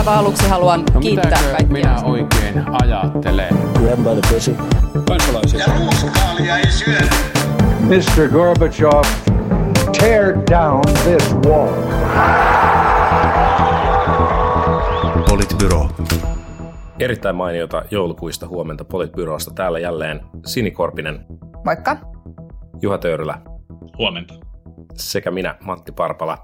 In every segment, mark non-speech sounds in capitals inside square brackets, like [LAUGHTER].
aivan aluksi haluan No kiittää kaikkia. minä oikein ajattelen? Grab by the pussy. kansalaisia. Ja ruuskaalia ei syödä. Mr. Gorbachev, tear down this wall. Politbyro. Erittäin mainiota joulukuista huomenta Politbyrosta. Täällä jälleen Sini Korpinen, Moikka. Juha Töyrylä Huomenta. sekä minä, Matti Parpala.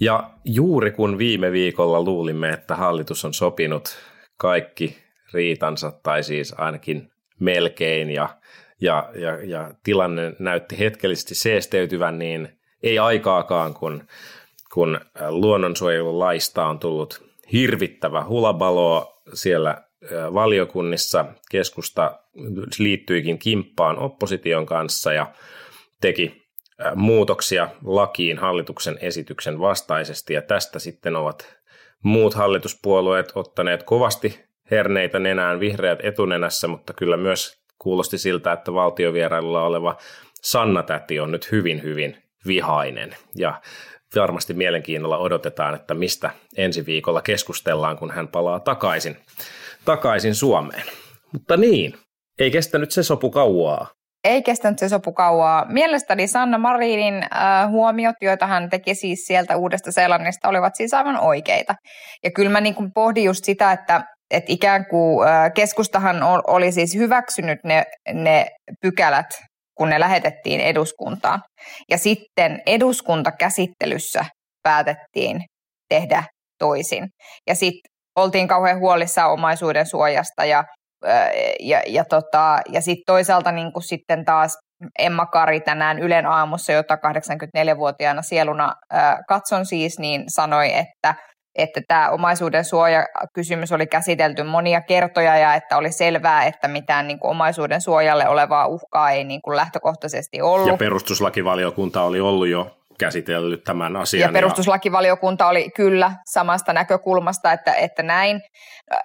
Ja juuri kun viime viikolla luulimme, että hallitus on sopinut kaikki riitansa, tai siis ainakin melkein, ja, ja, ja, ja tilanne näytti hetkellisesti seesteytyvän, niin ei aikaakaan, kun, kun luonnonsuojelulaista on tullut hirvittävä hulabalo siellä valiokunnissa. Keskusta liittyikin kimppaan opposition kanssa ja teki muutoksia lakiin hallituksen esityksen vastaisesti ja tästä sitten ovat muut hallituspuolueet ottaneet kovasti herneitä nenään, vihreät etunenässä, mutta kyllä myös kuulosti siltä, että valtiovierailulla oleva Sanna Täti on nyt hyvin, hyvin vihainen ja varmasti mielenkiinnolla odotetaan, että mistä ensi viikolla keskustellaan, kun hän palaa takaisin, takaisin Suomeen. Mutta niin, ei kestänyt se sopu kauaa. Ei kestänyt se sopu kauaa. Mielestäni Sanna Marinin äh, huomiot, joita hän teki siis sieltä uudesta Seelannista, olivat siis aivan oikeita. Ja kyllä mä niin pohdin just sitä, että, että ikään kuin äh, keskustahan oli siis hyväksynyt ne, ne pykälät, kun ne lähetettiin eduskuntaan. Ja sitten eduskuntakäsittelyssä päätettiin tehdä toisin. Ja sitten oltiin kauhean huolissaan omaisuuden suojasta ja ja, ja, tota, ja sitten toisaalta niin kuin sitten taas Emma Kari tänään Ylen aamussa, jota 84-vuotiaana sieluna ää, katson siis, niin sanoi, että että tämä omaisuuden suojakysymys oli käsitelty monia kertoja ja että oli selvää, että mitään niin kuin omaisuuden suojalle olevaa uhkaa ei niin kuin lähtökohtaisesti ollut. Ja perustuslakivaliokunta oli ollut jo käsitellyt tämän asian. Ja perustuslakivaliokunta oli kyllä samasta näkökulmasta, että, että näin.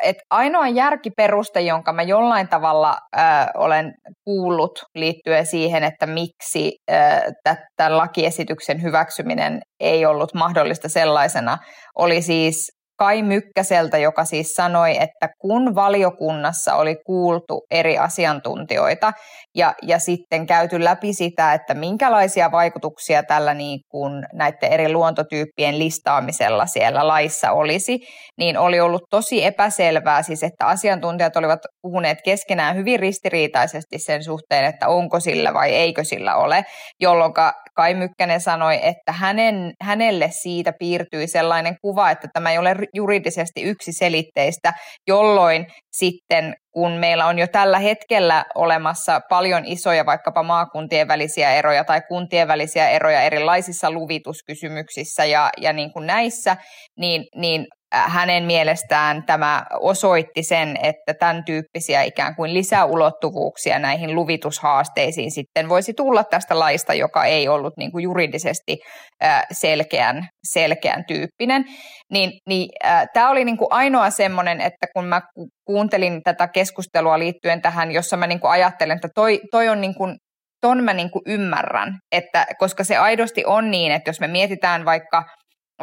Et ainoa järkiperuste, jonka mä jollain tavalla äh, olen kuullut liittyen siihen, että miksi äh, tämän lakiesityksen hyväksyminen ei ollut mahdollista sellaisena, oli siis Kai Mykkäseltä, joka siis sanoi, että kun valiokunnassa oli kuultu eri asiantuntijoita ja, ja sitten käyty läpi sitä, että minkälaisia vaikutuksia tällä niin kuin näiden eri luontotyyppien listaamisella siellä laissa olisi, niin oli ollut tosi epäselvää siis, että asiantuntijat olivat puhuneet keskenään hyvin ristiriitaisesti sen suhteen, että onko sillä vai eikö sillä ole, jolloin Kai Mykkänen sanoi, että hänen, hänelle siitä piirtyi sellainen kuva, että tämä ei ole juridisesti yksiselitteistä, jolloin sitten kun meillä on jo tällä hetkellä olemassa paljon isoja vaikkapa maakuntien välisiä eroja tai kuntien välisiä eroja erilaisissa luvituskysymyksissä ja, ja niin kuin näissä, niin, niin hänen mielestään tämä osoitti sen, että tämän tyyppisiä ikään kuin lisäulottuvuuksia näihin luvitushaasteisiin sitten voisi tulla tästä laista, joka ei ollut niin kuin juridisesti selkeän, selkeän tyyppinen. Niin, niin tämä oli niin kuin ainoa semmoinen, että kun mä kuuntelin tätä keskustelua liittyen tähän, jossa mä niin kuin ajattelen, että toi, toi on niin kuin ton mä niin kuin ymmärrän, että koska se aidosti on niin, että jos me mietitään vaikka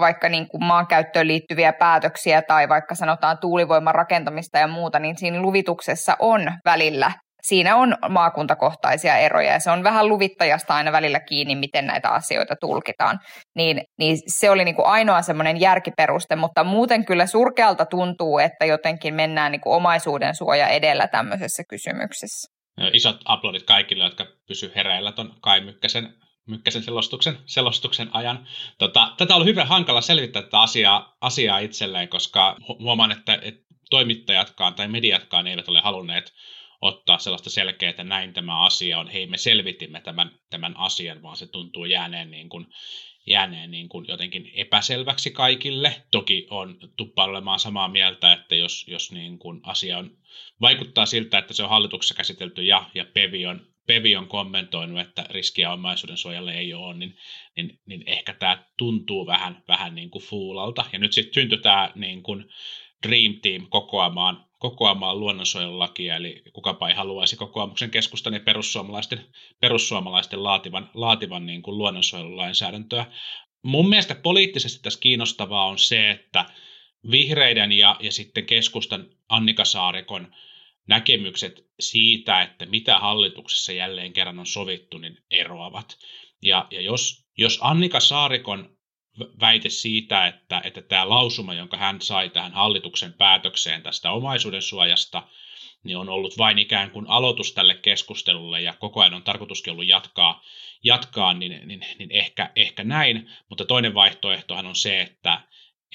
vaikka niin kuin maankäyttöön liittyviä päätöksiä tai vaikka sanotaan tuulivoiman rakentamista ja muuta, niin siinä luvituksessa on välillä, siinä on maakuntakohtaisia eroja ja se on vähän luvittajasta aina välillä kiinni, miten näitä asioita tulkitaan. Niin, niin se oli niin kuin ainoa semmoinen järkiperuste, mutta muuten kyllä surkealta tuntuu, että jotenkin mennään niin kuin omaisuuden suoja edellä tämmöisessä kysymyksessä. Isot aplodit kaikille, jotka pysy hereillä tuon Kai Mykkäsen Mykkäsen selostuksen, selostuksen ajan. Tota, tätä on hyvin hankala selvittää tätä asiaa, asiaa itselleen, koska huomaan, että, että toimittajatkaan tai mediatkaan eivät ole halunneet ottaa sellaista selkeää, että näin tämä asia on, hei me selvitimme tämän, tämän asian, vaan se tuntuu jääneen niin kuin, jääneen niin kuin jotenkin epäselväksi kaikille. Toki on tuppailemaan samaa mieltä, että jos, jos niin kuin asia on, vaikuttaa siltä, että se on hallituksessa käsitelty ja, ja Pevi on Pevi on kommentoinut, että riskiä omaisuuden suojalle ei ole, niin, niin, niin ehkä tämä tuntuu vähän, vähän niin kuin fuulalta. Ja nyt sitten syntyi tämä niin kuin Dream Team kokoamaan, kokoamaan luonnonsuojelulakia, eli kukapa ei haluaisi kokoamuksen keskustan ja perussuomalaisten, perussuomalaisten laativan, laativan niin kuin luonnonsuojelulainsäädäntöä. Mun mielestä poliittisesti tässä kiinnostavaa on se, että vihreiden ja, ja sitten keskustan Annika Saarikon näkemykset siitä, että mitä hallituksessa jälleen kerran on sovittu, niin eroavat. Ja, ja jos, jos Annika Saarikon väite siitä, että, että tämä lausuma, jonka hän sai tähän hallituksen päätökseen tästä omaisuuden suojasta, niin on ollut vain ikään kuin aloitus tälle keskustelulle ja koko ajan on tarkoituskin ollut jatkaa, jatkaa niin, niin, niin ehkä, ehkä näin, mutta toinen vaihtoehtohan on se, että,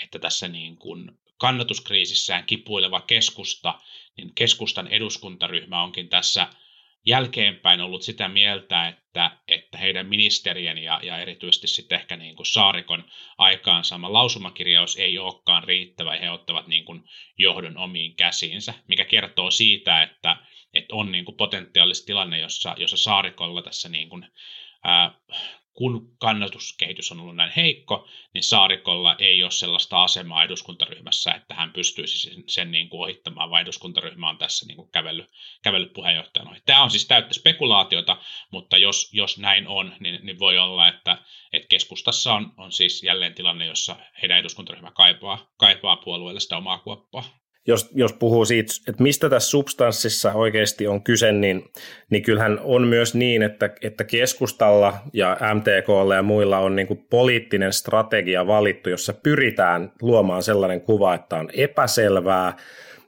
että tässä niin kuin kannatuskriisissään kipuileva keskusta, niin keskustan eduskuntaryhmä onkin tässä – jälkeenpäin ollut sitä mieltä, että, että heidän ministerien ja, ja erityisesti sitten ehkä niin kuin Saarikon aikaansaama lausumakirjaus ei olekaan riittävä. Ja he ottavat niin kuin johdon omiin käsiinsä, mikä kertoo siitä, että, että on niin kuin potentiaalisesti tilanne, jossa, jossa Saarikolla tässä niin kuin, ää, kun kannatuskehitys on ollut näin heikko, niin Saarikolla ei ole sellaista asemaa eduskuntaryhmässä, että hän pystyisi sen, sen niin kuin ohittamaan, vaan eduskuntaryhmä on tässä niin kuin kävellyt, kävellyt puheenjohtajana ohi. Tämä on siis täyttä spekulaatiota, mutta jos, jos näin on, niin, niin voi olla, että, että keskustassa on, on siis jälleen tilanne, jossa heidän eduskuntaryhmä kaipaa, kaipaa puolueelle sitä omaa kuoppaa jos, jos puhuu siitä, että mistä tässä substanssissa oikeasti on kyse, niin, niin kyllähän on myös niin, että, että keskustalla ja MTKlla ja muilla on niin kuin poliittinen strategia valittu, jossa pyritään luomaan sellainen kuva, että on epäselvää,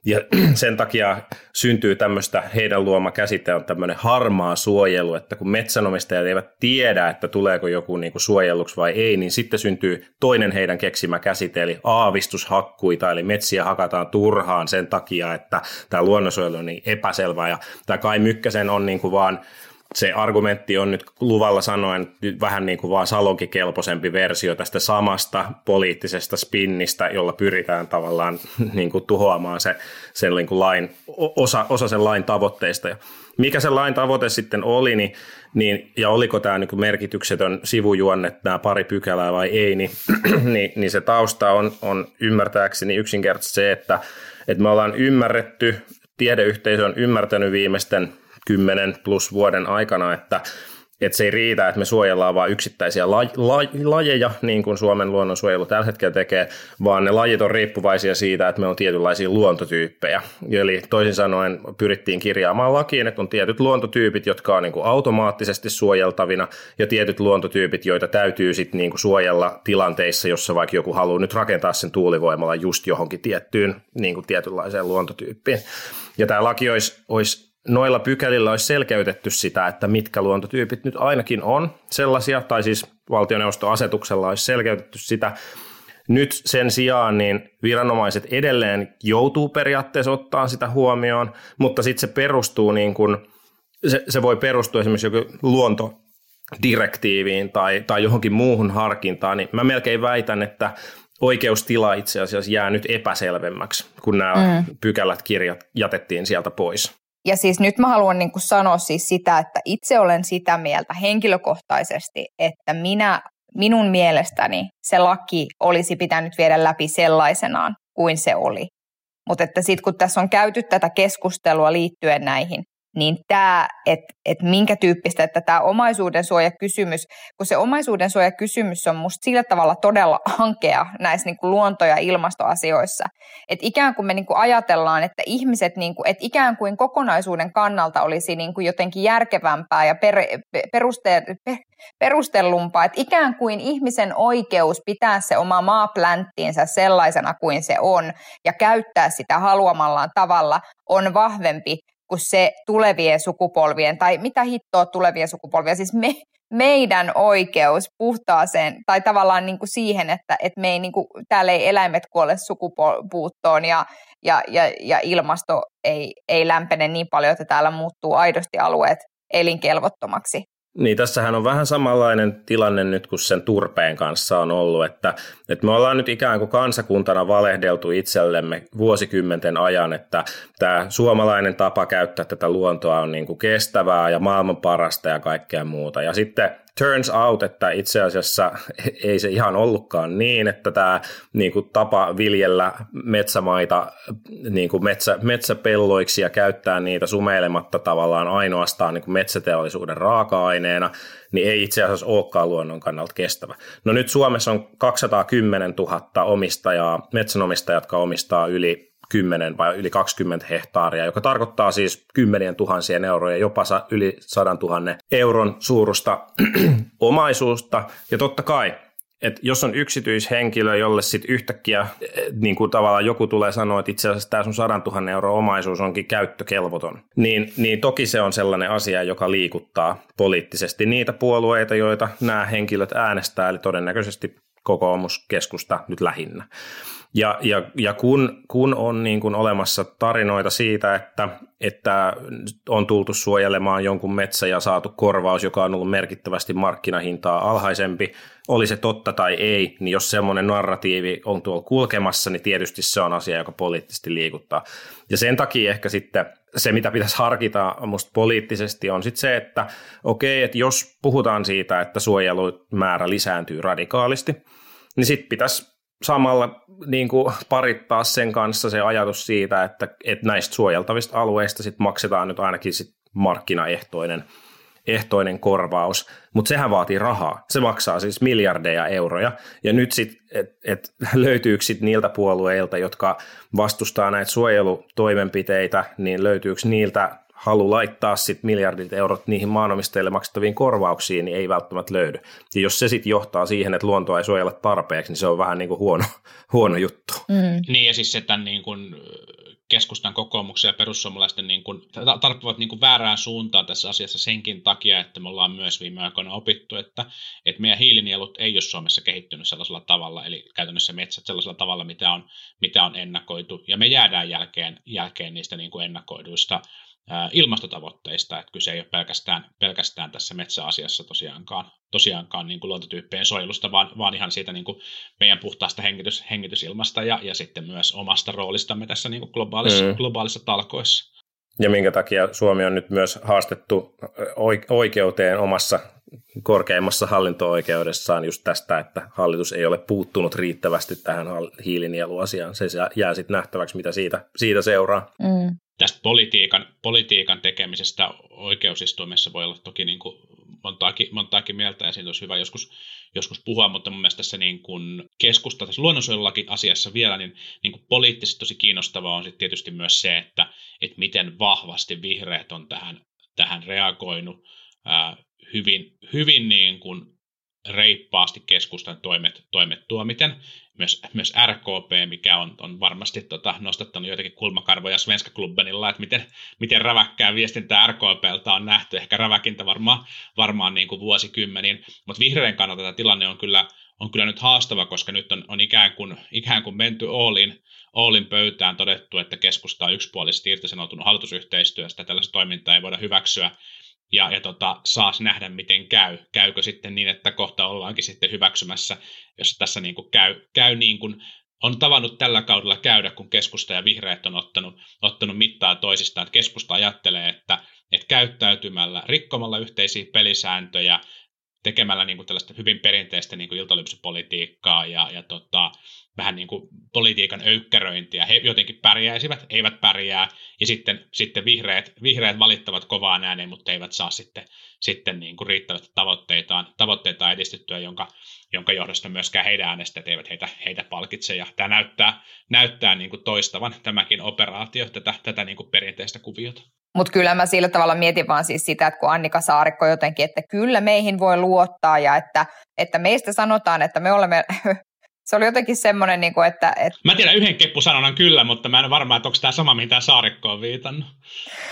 ja [CLEARS THROAT] sen takia syntyy tämmöistä, heidän luoma käsite on tämmöinen harmaa suojelu, että kun metsänomistajat eivät tiedä, että tuleeko joku niin kuin suojelluksi vai ei, niin sitten syntyy toinen heidän keksimä käsite, eli aavistushakkuita, eli metsiä hakataan turhaan sen takia, että tämä luonnonsuojelu on niin epäselvä, ja tämä Kai Mykkäsen on niin kuin vaan se argumentti on nyt luvalla sanoen vähän niin kuin vaan salonkikelpoisempi versio tästä samasta poliittisesta spinnistä, jolla pyritään tavallaan [LAUGHS] niin kuin tuhoamaan se, sen niin kuin lain, osa, osa sen lain tavoitteista. Mikä se lain tavoite sitten oli, niin, niin, ja oliko tämä niin kuin merkityksetön sivujuonne, nämä pari pykälää vai ei, niin, [CLEARS THROAT] niin, niin se tausta on, on ymmärtääkseni yksinkertaisesti se, että, että me ollaan ymmärretty, tiedeyhteisö on ymmärtänyt viimeisten 10 plus vuoden aikana, että että se ei riitä, että me suojellaan vain yksittäisiä la, la, lajeja, niin kuin Suomen luonnonsuojelu tällä hetkellä tekee, vaan ne lajit on riippuvaisia siitä, että me on tietynlaisia luontotyyppejä. Eli toisin sanoen pyrittiin kirjaamaan lakiin, että on tietyt luontotyypit, jotka on niin kuin automaattisesti suojeltavina, ja tietyt luontotyypit, joita täytyy sitten niin kuin suojella tilanteissa, jossa vaikka joku haluaa nyt rakentaa sen tuulivoimalla just johonkin tiettyyn niin kuin tietynlaiseen luontotyyppiin. Ja tämä laki olisi, olisi noilla pykälillä olisi selkeytetty sitä, että mitkä luontotyypit nyt ainakin on sellaisia, tai siis valtioneuvoston asetuksella olisi selkeytetty sitä. Nyt sen sijaan niin viranomaiset edelleen joutuu periaatteessa ottaa sitä huomioon, mutta sitten se perustuu niin kuin, se, se voi perustua esimerkiksi joku luonto, direktiiviin tai, tai johonkin muuhun harkintaan, niin mä melkein väitän, että oikeustila itse asiassa jää nyt epäselvemmäksi, kun nämä mm. pykälät kirjat jätettiin sieltä pois. Ja siis nyt mä haluan niin kuin sanoa siis sitä, että itse olen sitä mieltä henkilökohtaisesti, että minä, minun mielestäni se laki olisi pitänyt viedä läpi sellaisenaan kuin se oli. Mutta että sitten kun tässä on käyty tätä keskustelua liittyen näihin niin tämä, että et minkä tyyppistä, että tämä omaisuuden suojakysymys, kun se omaisuuden suojakysymys on musta sillä tavalla todella [LAUGHS] ankea näissä niin kuin luonto- ja ilmastoasioissa, että ikään kuin me niin kuin ajatellaan, että ihmiset, niin kuin, että ikään kuin kokonaisuuden kannalta olisi niin kuin jotenkin järkevämpää ja per, peruste, perustellumpaa, että ikään kuin ihmisen oikeus pitää se oma maaplänttiinsä sellaisena kuin se on ja käyttää sitä haluamallaan tavalla on vahvempi kuin se tulevien sukupolvien, tai mitä hittoa tulevien sukupolvien, siis me, meidän oikeus puhtaaseen, tai tavallaan niin kuin siihen, että, että me ei, niin kuin, täällä ei eläimet kuole sukupuuttoon ja, ja, ja, ja ilmasto ei, ei lämpene niin paljon, että täällä muuttuu aidosti alueet elinkelvottomaksi. Niin, tässähän on vähän samanlainen tilanne nyt kuin sen turpeen kanssa on ollut, että, että me ollaan nyt ikään kuin kansakuntana valehdeltu itsellemme vuosikymmenten ajan, että tämä suomalainen tapa käyttää tätä luontoa on niin kuin kestävää ja maailman parasta ja kaikkea muuta. Ja sitten turns out, että itse asiassa [LAUGHS] ei se ihan ollutkaan niin, että tämä niin kuin tapa viljellä metsämaita niin kuin metsä, metsäpelloiksi ja käyttää niitä sumeilematta tavallaan ainoastaan niin kuin metsäteollisuuden raaka-aineena, niin ei itse asiassa olekaan luonnon kannalta kestävä. No nyt Suomessa on 210 000 omistajaa, metsänomistajat, jotka omistaa yli 10 vai yli 20 hehtaaria, joka tarkoittaa siis kymmenien tuhansien euroja, jopa yli 100 000 euron suurusta [CLEARS THROAT] omaisuutta. Ja totta kai, että jos on yksityishenkilö, jolle sitten yhtäkkiä niin kuin tavallaan joku tulee sanoa, että itse asiassa tämä sun 100 000 euro omaisuus onkin käyttökelvoton, niin, niin toki se on sellainen asia, joka liikuttaa poliittisesti niitä puolueita, joita nämä henkilöt äänestää, eli todennäköisesti kokoomuskeskusta nyt lähinnä. Ja, ja, ja kun, kun on niin kuin olemassa tarinoita siitä, että, että on tultu suojelemaan jonkun metsä ja saatu korvaus, joka on ollut merkittävästi markkinahintaa alhaisempi, oli se totta tai ei, niin jos semmoinen narratiivi on tuolla kulkemassa, niin tietysti se on asia, joka poliittisesti liikuttaa. Ja sen takia ehkä sitten se, mitä pitäisi harkita musta poliittisesti, on sitten se, että okei, että jos puhutaan siitä, että suojelumäärä lisääntyy radikaalisti, niin sitten pitäisi samalla niin kuin parittaa sen kanssa se ajatus siitä, että, että näistä suojeltavista alueista sit maksetaan nyt ainakin sit markkinaehtoinen ehtoinen korvaus, mutta sehän vaatii rahaa. Se maksaa siis miljardeja euroja. Ja nyt sitten, että et [LAUGHS] löytyykö sit niiltä puolueilta, jotka vastustaa näitä suojelutoimenpiteitä, niin löytyykö niiltä halu laittaa sit miljardit eurot niihin maanomistajille maksettaviin korvauksiin, niin ei välttämättä löydy. Ja jos se sitten johtaa siihen, että luontoa ei suojella tarpeeksi, niin se on vähän niin kuin huono, [LAUGHS] huono juttu. Mm. Niin ja siis se tämän niin kuin keskustan, kokoomuksen ja perussuomalaisten niin kuin, tarttuvat niin kuin väärään suuntaan tässä asiassa senkin takia, että me ollaan myös viime aikoina opittu, että, että meidän hiilinielut ei ole Suomessa kehittynyt sellaisella tavalla, eli käytännössä metsät sellaisella tavalla, mitä on, mitä on ennakoitu, ja me jäädään jälkeen, jälkeen niistä niin kuin ennakoiduista ilmastotavoitteista, että kyse ei ole pelkästään, pelkästään tässä metsäasiassa tosiaankaan, tosiaankaan niin kuin luontotyyppien suojelusta, vaan, vaan ihan siitä niin kuin meidän puhtaasta hengitys, hengitysilmasta ja, ja sitten myös omasta roolistamme tässä niin kuin globaalissa, mm. globaalissa talkoissa. Ja minkä takia Suomi on nyt myös haastettu oikeuteen omassa korkeimmassa hallinto-oikeudessaan just tästä, että hallitus ei ole puuttunut riittävästi tähän hiilinieluasiaan. Se jää sitten nähtäväksi, mitä siitä, siitä seuraa. Mm tästä politiikan, politiikan tekemisestä oikeusistuimessa voi olla toki niin kuin montaakin, montaakin mieltä ja siitä olisi hyvä joskus, joskus puhua, mutta mun mielestä tässä niin kuin keskusta tässä luonnonsuojelulaki asiassa vielä, niin, niin kuin poliittisesti tosi kiinnostavaa on sitten tietysti myös se, että, että miten vahvasti vihreät on tähän, tähän reagoinut ää, hyvin, hyvin niin kuin reippaasti keskustan toimet, toimet tuomiten. Myös, myös RKP, mikä on, on varmasti tota, nostattanut joitakin kulmakarvoja Svenska Klubbenilla, että miten, miten räväkkää viestintää RKPltä on nähty, ehkä räväkintä varmaan, varmaan niin kuin vuosikymmeniin, mutta vihreän kannalta tämä tilanne on kyllä, on kyllä nyt haastava, koska nyt on, on ikään, kuin, ikään kuin menty Oolin, Oolin pöytään todettu, että keskusta on yksipuolisesti irtisanoutunut hallitusyhteistyöstä, tällaista toimintaa ei voida hyväksyä, ja, ja tota, saas nähdä, miten käy. Käykö sitten niin, että kohta ollaankin sitten hyväksymässä, jos tässä niin kuin käy, käy niin kuin on tavannut tällä kaudella käydä, kun keskusta ja vihreät on ottanut, ottanut mittaa toisistaan. Keskusta ajattelee, että, että käyttäytymällä, rikkomalla yhteisiä pelisääntöjä, tekemällä niin kuin tällaista hyvin perinteistä niin kuin iltalypsypolitiikkaa ja, ja tota, vähän niin kuin politiikan öykkäröintiä. He jotenkin pärjäisivät, eivät pärjää, ja sitten, sitten vihreät, vihreät valittavat kovaan ääneen, mutta eivät saa sitten, sitten niin kuin riittävästi tavoitteitaan, tavoitteitaan edistettyä, jonka, jonka johdosta myöskään heidän äänestäjät eivät heitä, heitä palkitse. Ja tämä näyttää, näyttää niin kuin toistavan tämäkin operaatio, tätä, tätä niin kuin perinteistä kuviota. Mutta kyllä mä sillä tavalla mietin vaan siis sitä, että kun Annika Saarikko jotenkin, että kyllä meihin voi luottaa ja että, että meistä sanotaan, että me olemme [LAUGHS] se oli jotenkin semmoinen, niin kuin, että, että... Mä tiedän yhden keppusanonnan kyllä, mutta mä en varma, että onko tämä sama, mitä Saarikko on viitannut.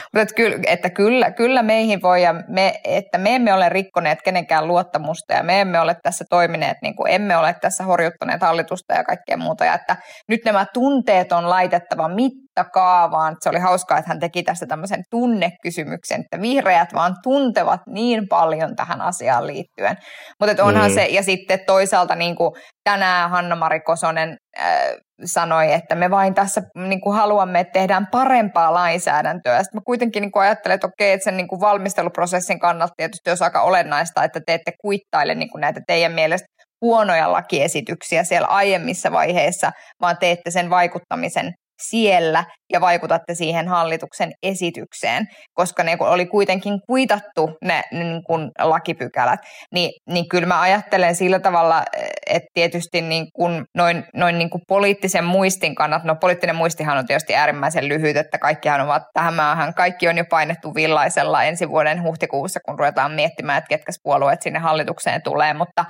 Mutta että, kyllä, että kyllä, kyllä meihin voi, ja me, että me emme ole rikkoneet kenenkään luottamusta, ja me emme ole tässä toimineet, niin kuin emme ole tässä horjuttaneet hallitusta ja kaikkea muuta, ja että nyt nämä tunteet on laitettava mit, mittakaavaan. Se oli hauskaa, että hän teki tästä tämmöisen tunnekysymyksen, että vihreät vaan tuntevat niin paljon tähän asiaan liittyen. Mutta onhan mm. se, ja sitten toisaalta niin kuin tänään Hanna-Mari Kosonen äh, sanoi, että me vain tässä niin kuin haluamme, että tehdään parempaa lainsäädäntöä. Sitten mä kuitenkin niin kuin ajattelen, että okei, että sen niin kuin valmisteluprosessin kannalta tietysti olisi aika olennaista, että te ette kuittaile niin kuin näitä teidän mielestä huonoja lakiesityksiä siellä aiemmissa vaiheissa, vaan teette sen vaikuttamisen siellä ja vaikutatte siihen hallituksen esitykseen, koska ne oli kuitenkin kuitattu ne, ne niin kuin lakipykälät, niin, niin kyllä mä ajattelen sillä tavalla, että tietysti niin kuin noin, noin niin kuin poliittisen muistin kannat, no poliittinen muistihan on tietysti äärimmäisen lyhyt, että kaikkihan ovat tähän maahan, kaikki on jo painettu villaisella ensi vuoden huhtikuussa, kun ruvetaan miettimään, että ketkä puolueet sinne hallitukseen tulee, mutta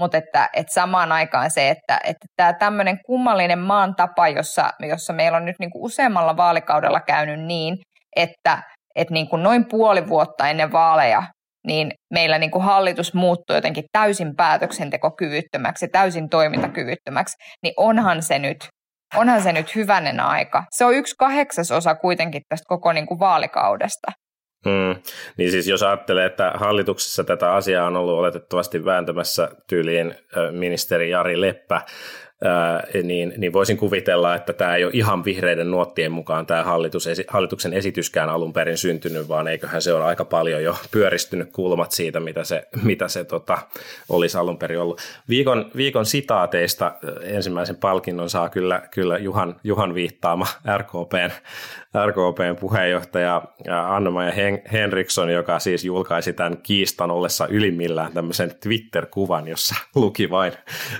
mutta että, että samaan aikaan se, että, että tämä tämmöinen kummallinen maan tapa, jossa, jossa meillä on nyt niin kuin useammalla vaalikaudella käynyt niin, että, että niin kuin noin puoli vuotta ennen vaaleja niin meillä niin kuin hallitus muuttuu jotenkin täysin päätöksentekokyvyttömäksi, täysin toimintakyvyttömäksi, niin onhan se nyt, onhan se nyt hyvänen aika. Se on yksi kahdeksasosa kuitenkin tästä koko niin kuin vaalikaudesta. Mm. Niin siis jos ajattelee, että hallituksessa tätä asiaa on ollut oletettavasti vääntämässä tyyliin ministeri Jari Leppä, niin, niin voisin kuvitella, että tämä ei ole ihan vihreiden nuottien mukaan tämä hallitus, hallituksen esityskään alun perin syntynyt, vaan eiköhän se on aika paljon jo pyöristynyt kulmat siitä, mitä se, mitä se tota, olisi alun perin ollut. Viikon, viikon sitaateista ensimmäisen palkinnon saa kyllä, kyllä Juhan, Juhan viittaama RKPn RKPn puheenjohtaja Anna-Maja Henriksson, joka siis julkaisi tämän kiistan ollessa ylimmillään tämmöisen Twitter-kuvan, jossa luki vain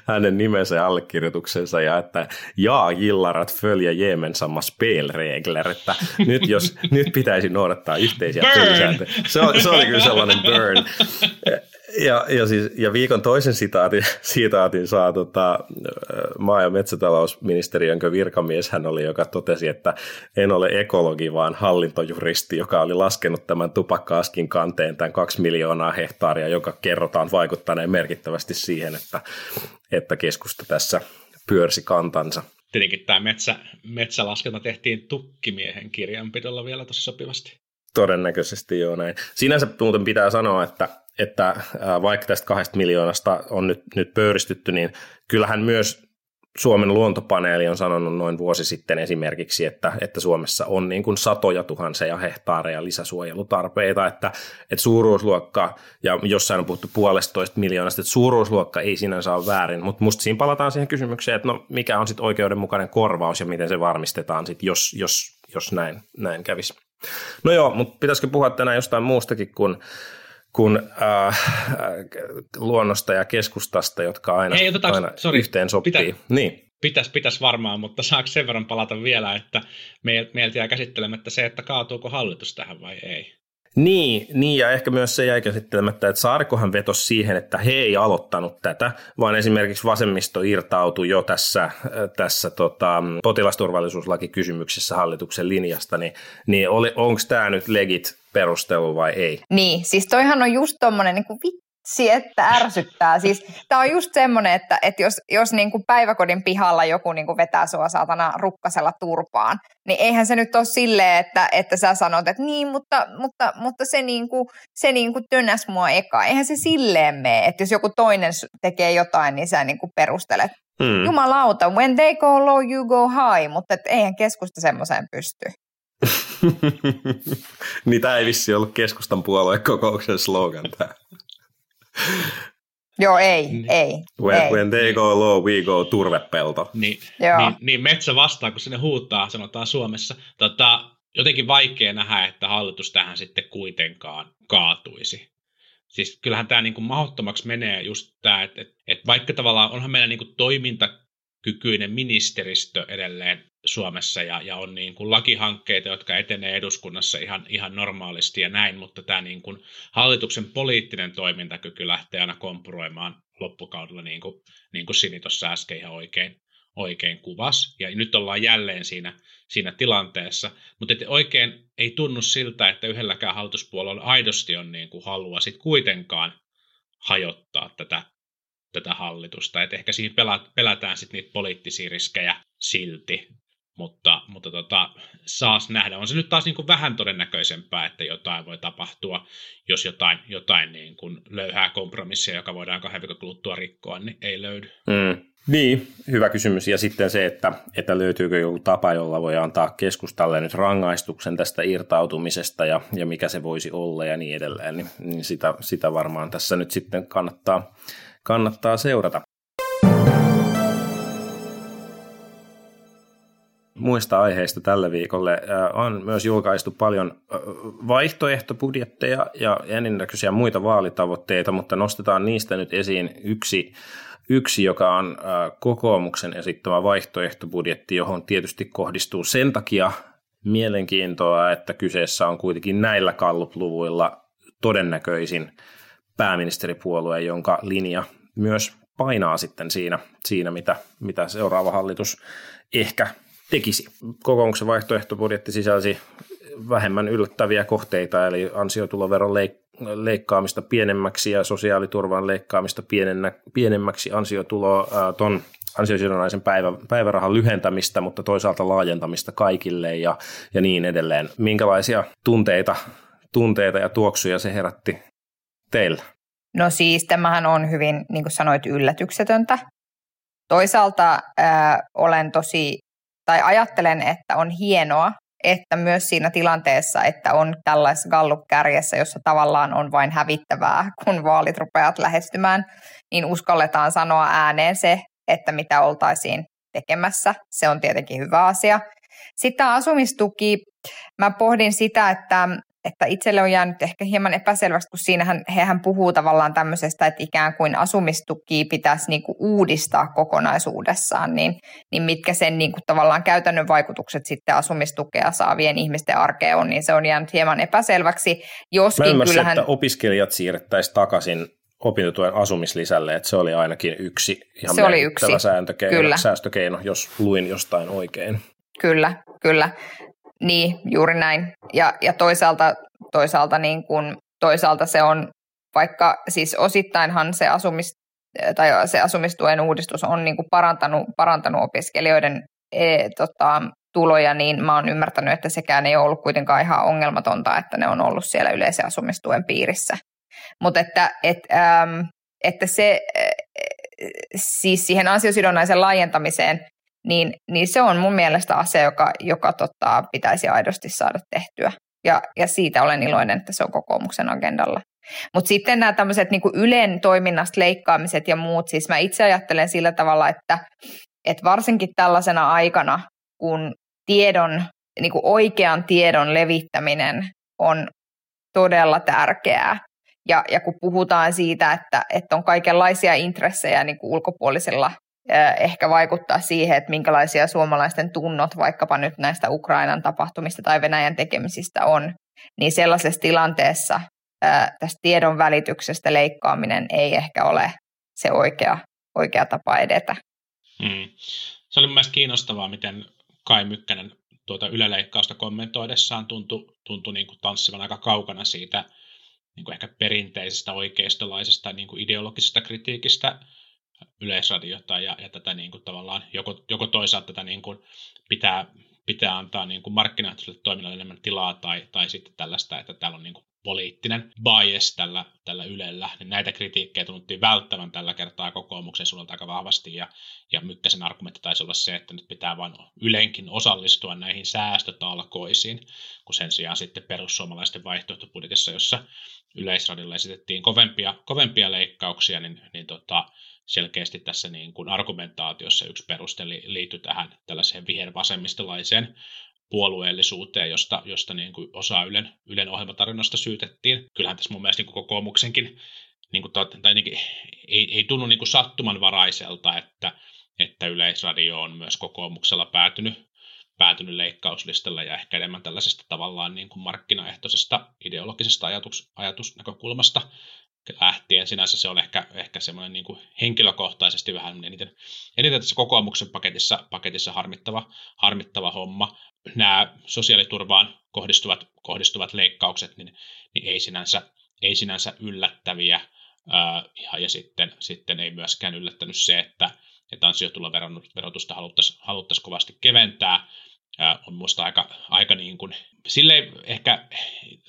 hänen nimensä ja allekirjoituksensa ja että jaa gillarat följa gemensamma spelregler, että nyt, jos, nyt pitäisi noudattaa yhteisiä pelisääntöjä. Se, se oli kyllä sellainen burn. Ja, ja, siis, ja viikon toisen sitaatin, sitaatin saa tota, maa- ja metsätalousministeriön virkamies hän oli, joka totesi, että en ole ekologi, vaan hallintojuristi, joka oli laskenut tämän tupakkaaskin kanteen tämän kaksi miljoonaa hehtaaria, joka kerrotaan vaikuttaneen merkittävästi siihen, että, että keskusta tässä pyörsi kantansa. Tietenkin tämä metsä, metsälaskenta tehtiin tukkimiehen kirjanpidolla vielä tosi sopivasti. Todennäköisesti joo näin. Sinänsä muuten pitää sanoa, että että vaikka tästä kahdesta miljoonasta on nyt, nyt pöyristytty, niin kyllähän myös Suomen luontopaneeli on sanonut noin vuosi sitten esimerkiksi, että, että Suomessa on niin kuin satoja tuhansia hehtaareja lisäsuojelutarpeita, että, että suuruusluokka, ja jossain on puhuttu puolestoista miljoonasta, että suuruusluokka ei sinänsä ole väärin, mutta musta siinä palataan siihen kysymykseen, että no mikä on sitten oikeudenmukainen korvaus ja miten se varmistetaan sitten, jos, jos, jos näin, näin kävisi. No joo, mutta pitäisikö puhua tänään jostain muustakin kuin kuin äh, luonnosta ja keskustasta, jotka aina, Hei, otetaanko, aina sorry, yhteen sopii. Pitä, niin. Pitäisi pitäis varmaan, mutta saako sen verran palata vielä, että meiltä jää käsittelemättä se, että kaatuuko hallitus tähän vai ei? Niin, niin, ja ehkä myös se jäi käsittelemättä, että Saarikohan vetosi siihen, että he ei aloittanut tätä, vaan esimerkiksi vasemmisto irtautui jo tässä, tässä tota, potilasturvallisuuslakikysymyksessä hallituksen linjasta, niin, niin onko tämä nyt legit perustelu vai ei? Niin, siis toihan on just tommonen niin vitsi, että ärsyttää. Siis tämä on just semmoinen, että, että jos, jos niin kuin päiväkodin pihalla joku niin kuin vetää sua saatana rukkasella turpaan, niin eihän se nyt ole silleen, että, että sä sanot, että niin, mutta, mutta, mutta se, niin kuin, se niin kuin tönäs mua eka. Eihän se silleen mene, että jos joku toinen tekee jotain, niin sä niin kuin perustelet. Hmm. Jumalauta, when they go low, you go high, mutta et eihän keskusta semmoiseen pysty. [LAUGHS] niin tämä ei vissi ollut keskustan puoluekokouksen slogan tämä. Joo, ei, niin. ei. When, ei. when they go low, we go turvepelto. Niin, niin, niin metsä vastaa, kun sinne huutaa, sanotaan Suomessa. Tota, jotenkin vaikea nähdä, että hallitus tähän sitten kuitenkaan kaatuisi. Siis kyllähän tämä niin kuin mahdottomaksi menee just tämä, että, että, että vaikka tavallaan onhan meidän niin kuin toimintakykyinen ministeristö edelleen Suomessa ja, ja on niin kuin lakihankkeita, jotka etenee eduskunnassa ihan, ihan normaalisti ja näin, mutta tämä niin kuin hallituksen poliittinen toimintakyky lähtee aina kompuroimaan loppukaudella, niin kuin, niin kuin Sini tuossa äsken ihan oikein, oikein kuvas. Ja nyt ollaan jälleen siinä, siinä tilanteessa, mutta oikein ei tunnu siltä, että yhdelläkään hallituspuolella aidosti on niin kuin halua sit kuitenkaan hajottaa tätä, tätä hallitusta. Et ehkä siihen pelätään sitten niitä poliittisia riskejä silti mutta, mutta tota, saas nähdä. On se nyt taas niin kuin vähän todennäköisempää, että jotain voi tapahtua, jos jotain, jotain niin löyhää kompromissia, joka voidaan kahden viikon kuluttua rikkoa, niin ei löydy. Mm. Niin, hyvä kysymys. Ja sitten se, että, että löytyykö joku tapa, jolla voi antaa keskustalle nyt rangaistuksen tästä irtautumisesta ja, ja mikä se voisi olla ja niin edelleen, niin, niin sitä, sitä varmaan tässä nyt sitten kannattaa, kannattaa seurata. muista aiheista tällä viikolle. On myös julkaistu paljon vaihtoehtobudjetteja ja ennennäköisiä muita vaalitavoitteita, mutta nostetaan niistä nyt esiin yksi, yksi joka on kokoomuksen esittämä vaihtoehtobudjetti, johon tietysti kohdistuu sen takia mielenkiintoa, että kyseessä on kuitenkin näillä kallupluvuilla todennäköisin pääministeripuolue, jonka linja myös painaa sitten siinä, siinä mitä, mitä seuraava hallitus ehkä tekisi. Kokoomuksen vaihtoehtobudjetti sisälsi vähemmän yllättäviä kohteita, eli ansiotuloveron leik- leikkaamista pienemmäksi ja sosiaaliturvan leikkaamista pienennä, pienemmäksi ansiotuloa ton ansiosidonnaisen päivä, päivärahan lyhentämistä, mutta toisaalta laajentamista kaikille ja, ja niin edelleen. Minkälaisia tunteita, tunteita ja tuoksuja se herätti teillä? No siis tämähän on hyvin, niin kuin sanoit, yllätyksetöntä. Toisaalta äh, olen tosi tai ajattelen, että on hienoa, että myös siinä tilanteessa, että on tällaisessa Gallup-kärjessä, jossa tavallaan on vain hävittävää, kun vaalit rupeat lähestymään, niin uskalletaan sanoa ääneen se, että mitä oltaisiin tekemässä. Se on tietenkin hyvä asia. Sitten asumistuki, mä pohdin sitä, että että itselle on jäänyt ehkä hieman epäselväksi, kun siinähän hehän puhuu tavallaan tämmöisestä, että ikään kuin asumistuki pitäisi niinku uudistaa kokonaisuudessaan, niin, niin mitkä sen niinku tavallaan käytännön vaikutukset sitten asumistukea saavien ihmisten arkeen on, niin se on jäänyt hieman epäselväksi. Joskin Mä ymmärsin, kyllähän... että opiskelijat siirrettäisiin takaisin opintotuen asumislisälle, että se oli ainakin yksi ihan se oli yksi. Sääntökeino, kyllä. säästökeino, jos luin jostain oikein. Kyllä, kyllä. Niin, juuri näin. Ja, ja toisaalta, toisaalta, niin kun, toisaalta se on, vaikka siis osittainhan se, asumis, tai se asumistuen uudistus on niin kuin parantanut, parantanut opiskelijoiden e, tota, tuloja, niin mä oon ymmärtänyt, että sekään ei ole ollut kuitenkaan ihan ongelmatonta, että ne on ollut siellä yleisen asumistuen piirissä. Mutta että, et, äm, että se, siis siihen ansiosidonnaisen laajentamiseen niin, niin se on mun mielestä asia, joka, joka tota, pitäisi aidosti saada tehtyä. Ja, ja siitä olen iloinen, että se on kokoomuksen agendalla. Mutta sitten nämä tämmöiset niin Ylen toiminnasta leikkaamiset ja muut, siis mä itse ajattelen sillä tavalla, että, että varsinkin tällaisena aikana, kun tiedon, niin kuin oikean tiedon levittäminen on todella tärkeää, ja, ja kun puhutaan siitä, että, että on kaikenlaisia intressejä niin kuin ulkopuolisilla ehkä vaikuttaa siihen, että minkälaisia suomalaisten tunnot vaikkapa nyt näistä Ukrainan tapahtumista tai Venäjän tekemisistä on, niin sellaisessa tilanteessa tästä tiedon välityksestä leikkaaminen ei ehkä ole se oikea, oikea tapa edetä. Hmm. Se oli mielestäni kiinnostavaa, miten Kai Mykkänen tuota yleleikkausta kommentoidessaan tuntui, tuntui niin kuin tanssivan aika kaukana siitä niin kuin ehkä perinteisestä oikeistolaisesta niin kuin ideologisesta kritiikistä yleisradiota ja, ja tätä niin kuin tavallaan joko, joko toisaalta tätä niin kuin pitää, pitää antaa niin kuin markkinaehtoiselle toiminnalle enemmän tilaa tai, tai sitten tällaista, että täällä on niin kuin poliittinen bias tällä, tällä Ylellä, niin näitä kritiikkejä tunnuttiin välttävän tällä kertaa kokoomuksen suunnalta aika vahvasti, ja, ja Mykkäsen argumentti taisi olla se, että nyt pitää vain Ylenkin osallistua näihin säästötalkoisiin, kun sen sijaan sitten perussuomalaisten vaihtoehtobudjetissa, jossa Yleisradiolla esitettiin kovempia, kovempia leikkauksia, niin, niin tota, selkeästi tässä niin kuin argumentaatiossa yksi peruste liittyy tähän tällaiseen vihervasemmistolaiseen puolueellisuuteen, josta, josta niin kuin osa Ylen, Ylen ohjelmatarjonnasta syytettiin. Kyllähän tässä mun mielestä niin kuin kokoomuksenkin niin kuin, tai ainakin, ei, ei tunnu niin kuin sattumanvaraiselta, että, että Yleisradio on myös kokoomuksella päätynyt, päätynyt leikkauslistalle ja ehkä enemmän tällaisesta tavallaan niin kuin markkinaehtoisesta ideologisesta ajatus, ajatusnäkökulmasta lähtien. Sinänsä se on ehkä, ehkä semmoinen niin kuin henkilökohtaisesti vähän eniten, eniten tässä kokoomuksen paketissa, paketissa harmittava, harmittava homma. Nämä sosiaaliturvaan kohdistuvat, kohdistuvat leikkaukset, niin, niin ei, sinänsä, ei sinänsä yllättäviä. Ja, ja sitten, sitten ei myöskään yllättänyt se, että, että ansiotuloverotusta haluttaisiin haluttaisi kovasti keventää. On minusta aika, aika niin kuin, sille ehkä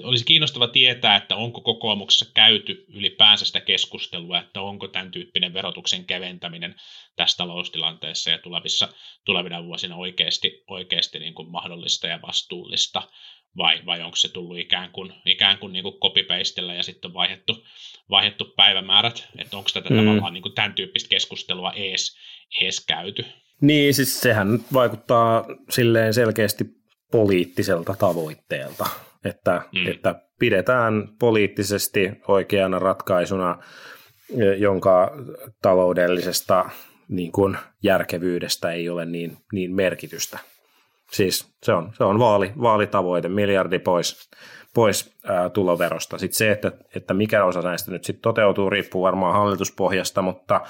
olisi kiinnostava tietää, että onko kokoomuksessa käyty ylipäänsä sitä keskustelua, että onko tämän tyyppinen verotuksen keventäminen tässä taloustilanteessa ja tulevissa, tulevina vuosina oikeasti, oikeasti niin kuin mahdollista ja vastuullista, vai, vai onko se tullut ikään kuin, ikään kuin, niin kuin copy-pastella ja sitten on vaihdettu, vaihdettu päivämäärät, että onko tätä mm. tavallaan niin kuin tämän tyyppistä keskustelua ees, ees käyty. Niin, siis sehän vaikuttaa silleen selkeästi poliittiselta tavoitteelta, että, mm. että pidetään poliittisesti oikeana ratkaisuna, jonka taloudellisesta niin kuin järkevyydestä ei ole niin, niin merkitystä. Siis se on, se on vaali, vaalitavoite, miljardi pois, pois ää, tuloverosta. Sitten se, että, että mikä osa näistä nyt sitten toteutuu, riippuu varmaan hallituspohjasta, mutta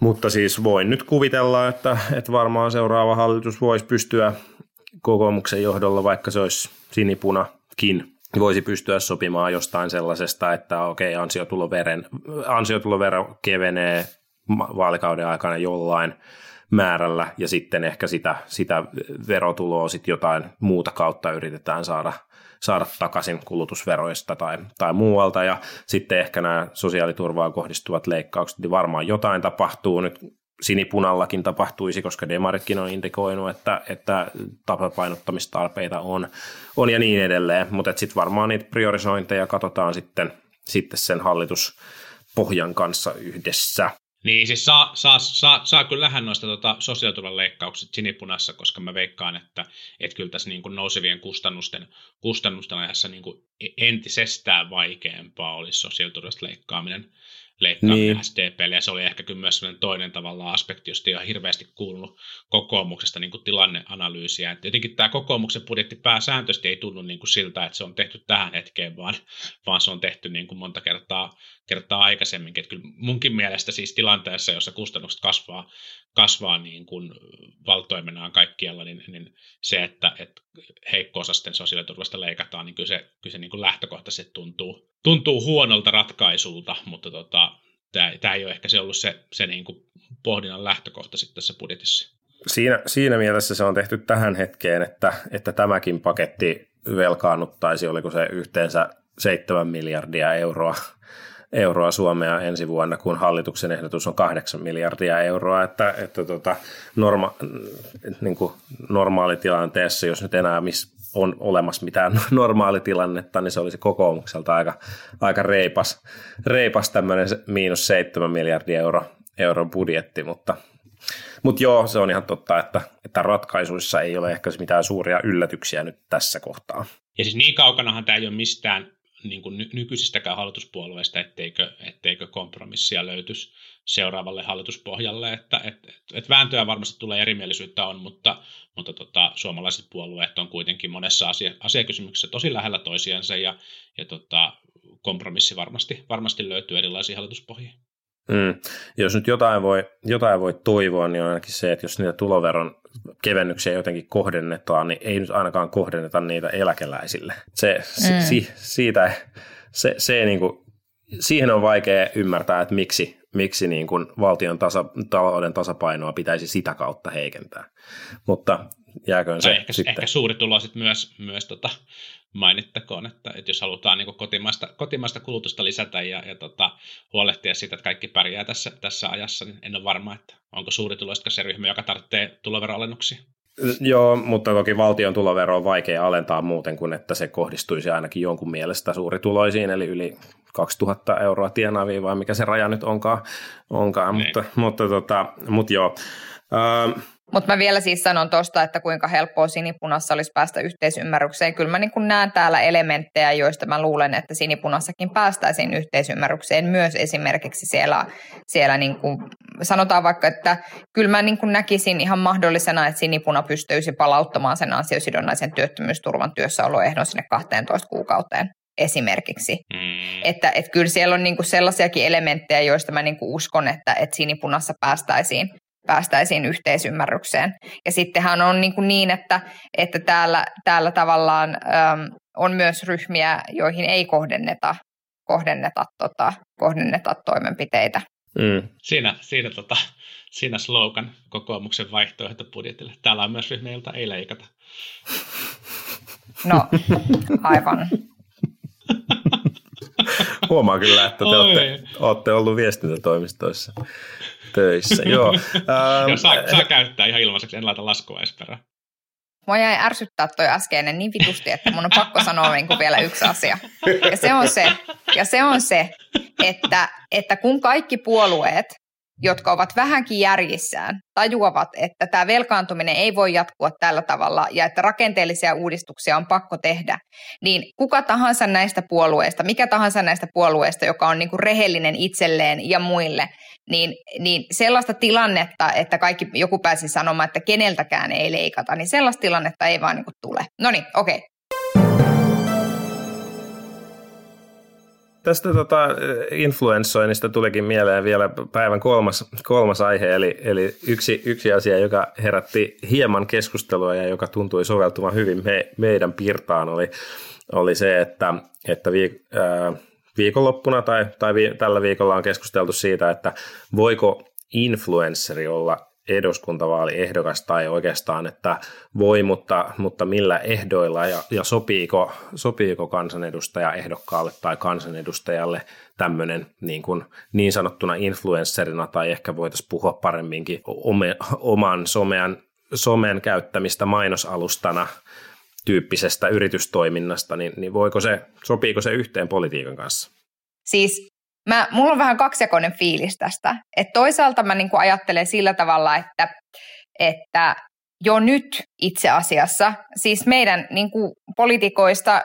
mutta siis voin nyt kuvitella, että, että varmaan seuraava hallitus voisi pystyä kokoomuksen johdolla, vaikka se olisi sinipunakin, voisi pystyä sopimaan jostain sellaisesta, että okei, ansiotuloveren, ansiotulovero kevenee vaalikauden aikana jollain määrällä ja sitten ehkä sitä, sitä verotuloa sitten jotain muuta kautta yritetään saada – saada takaisin kulutusveroista tai, tai muualta. Ja sitten ehkä nämä sosiaaliturvaan kohdistuvat leikkaukset, niin varmaan jotain tapahtuu. Nyt sinipunallakin tapahtuisi, koska demaritkin on indikoinut, että, että tasapainottamistarpeita on, on ja niin edelleen, mutta sitten varmaan niitä priorisointeja katsotaan sitten, sitten sen hallituspohjan kanssa yhdessä. Niin, siis saa, saa, saa, saa kyllä lähden noista tota, sosiaaliturvan leikkaukset sinipunassa, koska mä veikkaan, että et kyllä tässä niin kuin nousevien kustannusten, kustannusten ajassa niin kuin entisestään vaikeampaa olisi sosiaaliturvasta leikkaaminen leikkaaminen niin. SDPlle, ja se oli ehkä kyllä myös toinen tavallaan aspekti, josta ei ole hirveästi kuulunut kokoomuksesta niin kuin tilanneanalyysiä. Et jotenkin tämä kokoomuksen budjetti pääsääntöisesti ei tunnu niin kuin siltä, että se on tehty tähän hetkeen, vaan, vaan se on tehty niin kuin monta kertaa, kertaa aikaisemminkin. Et kyllä munkin mielestä siis tilanteessa, jossa kustannukset kasvaa, kasvaa niin kuin valtoimenaan kaikkialla, niin, niin se, että, että heikko-osasten sosiaaliturvasta leikataan, niin kyllä se, kyllä se niin kuin lähtökohtaisesti tuntuu, tuntuu huonolta ratkaisulta, mutta tota, tämä, tämä ei ole ehkä se ollut se, se niin kuin pohdinnan lähtökohta sitten tässä budjetissa. Siinä, siinä mielessä se on tehty tähän hetkeen, että, että tämäkin paketti velkaannuttaisi, oliko se yhteensä 7 miljardia euroa euroa Suomea ensi vuonna, kun hallituksen ehdotus on 8 miljardia euroa, että, että tota, norma, niin kuin normaalitilanteessa, jos nyt enää miss on olemassa mitään [LAUGHS] normaalitilannetta, niin se olisi kokoomukselta aika, aika reipas, reipas tämmöinen miinus 7 miljardia euro, euron budjetti, mutta mutta joo, se on ihan totta, että, että ratkaisuissa ei ole ehkä mitään suuria yllätyksiä nyt tässä kohtaa. Ja siis niin kaukanahan tämä ei ole mistään niin kuin ny- nykyisistäkään hallituspuolueista, etteikö, etteikö kompromissia löytyisi seuraavalle hallituspohjalle, että et, et, et vääntöä varmasti tulee erimielisyyttä on, mutta, mutta tota, suomalaiset puolueet on kuitenkin monessa asia, asiakysymyksessä tosi lähellä toisiansa ja, ja tota, kompromissi varmasti, varmasti löytyy erilaisia hallituspohjia. Mm. Jos nyt jotain voi, jotain voi toivoa, niin on ainakin se, että jos niitä tuloveron kevennyksiä jotenkin kohdennetaan, niin ei nyt ainakaan kohdenneta niitä eläkeläisille. Se, mm. si, siitä, se, se niin kuin, siihen on vaikea ymmärtää, että miksi, miksi niin kuin valtion tasa, talouden tasapainoa pitäisi sitä kautta heikentää. Mutta jääköön se ehkä, sitten. Ehkä suurituloiset myös, myös tota, mainittakoon, että, että jos halutaan niin kotimaista, kotimaista kulutusta lisätä ja, ja tota, huolehtia siitä, että kaikki pärjää tässä, tässä ajassa, niin en ole varma, että onko suurituloista se ryhmä, joka tarvitsee tuloveroalennuksia. Joo, mutta toki valtion tulovero on vaikea alentaa muuten kuin, että se kohdistuisi ainakin jonkun mielestä suurituloisiin, eli yli 2000 euroa tienaaviin, vai mikä se raja nyt onkaan, onkaan. Niin. mutta, mutta, tota, mutta joo. Öö, mutta mä vielä siis sanon tuosta, että kuinka helppoa sinipunassa olisi päästä yhteisymmärrykseen. Kyllä mä niin näen täällä elementtejä, joista mä luulen, että sinipunassakin päästäisiin yhteisymmärrykseen myös esimerkiksi siellä, siellä niin kuin, sanotaan vaikka, että kyllä mä niin näkisin ihan mahdollisena, että sinipuna pystyisi palauttamaan sen ansiosidonnaisen työttömyysturvan työssäoloehdon sinne 12 kuukauteen esimerkiksi. Mm. Että et kyllä siellä on niinku sellaisiakin elementtejä, joista mä niinku uskon, että et sinipunassa päästäisiin päästäisiin yhteisymmärrykseen. Ja sittenhän on niin, kuin niin että, että täällä, täällä tavallaan äm, on myös ryhmiä, joihin ei kohdenneta, kohdenneta, tota, kohdenneta toimenpiteitä. Mm. Siinä, siinä, tota, siinä slogan kokoomuksen vaihtoehtobudjetille. Täällä on myös ryhmiä, joilta ei leikata. No, aivan. Huomaa kyllä, että te Oi. olette, olette ollut viestintätoimistoissa töissä. [LAUGHS] Joo. Ähm, Joo, saa, saa käyttää ihan ilmaiseksi, en laita laskua edes perään. Mua jäi ärsyttää toi äskeinen niin vitusti, että mun on pakko sanoa niin kuin vielä yksi asia. Ja se on se, ja se, on se että, että kun kaikki puolueet, jotka ovat vähänkin järjissään, tajuavat, että tämä velkaantuminen ei voi jatkua tällä tavalla ja että rakenteellisia uudistuksia on pakko tehdä, niin kuka tahansa näistä puolueista, mikä tahansa näistä puolueista, joka on niin kuin rehellinen itselleen ja muille, niin, niin sellaista tilannetta, että kaikki, joku pääsi sanomaan, että keneltäkään ei leikata, niin sellaista tilannetta ei vaan niin kuin tule. No niin, okei. Tästä tota, influenssoinnista tulikin mieleen vielä päivän kolmas, kolmas aihe, eli, eli yksi, yksi asia, joka herätti hieman keskustelua ja joka tuntui soveltumaan hyvin me, meidän pirtaan, oli, oli se, että, että viik, ää, viikonloppuna tai, tai vi, tällä viikolla on keskusteltu siitä, että voiko influenssari olla eduskuntavaaliehdokas tai oikeastaan, että voi, mutta, mutta millä ehdoilla ja, ja sopiiko, sopiiko kansanedustaja ehdokkaalle tai kansanedustajalle tämmöinen niin, kuin niin sanottuna influencerina tai ehkä voitaisiin puhua paremminkin ome, oman somean, somen käyttämistä mainosalustana tyyppisestä yritystoiminnasta, niin, niin voiko se, sopiiko se yhteen politiikan kanssa? Siis mä, mulla on vähän kaksijakoinen fiilis tästä. Et toisaalta mä niinku ajattelen sillä tavalla, että, että jo nyt itse asiassa, siis meidän niinku poliitikoista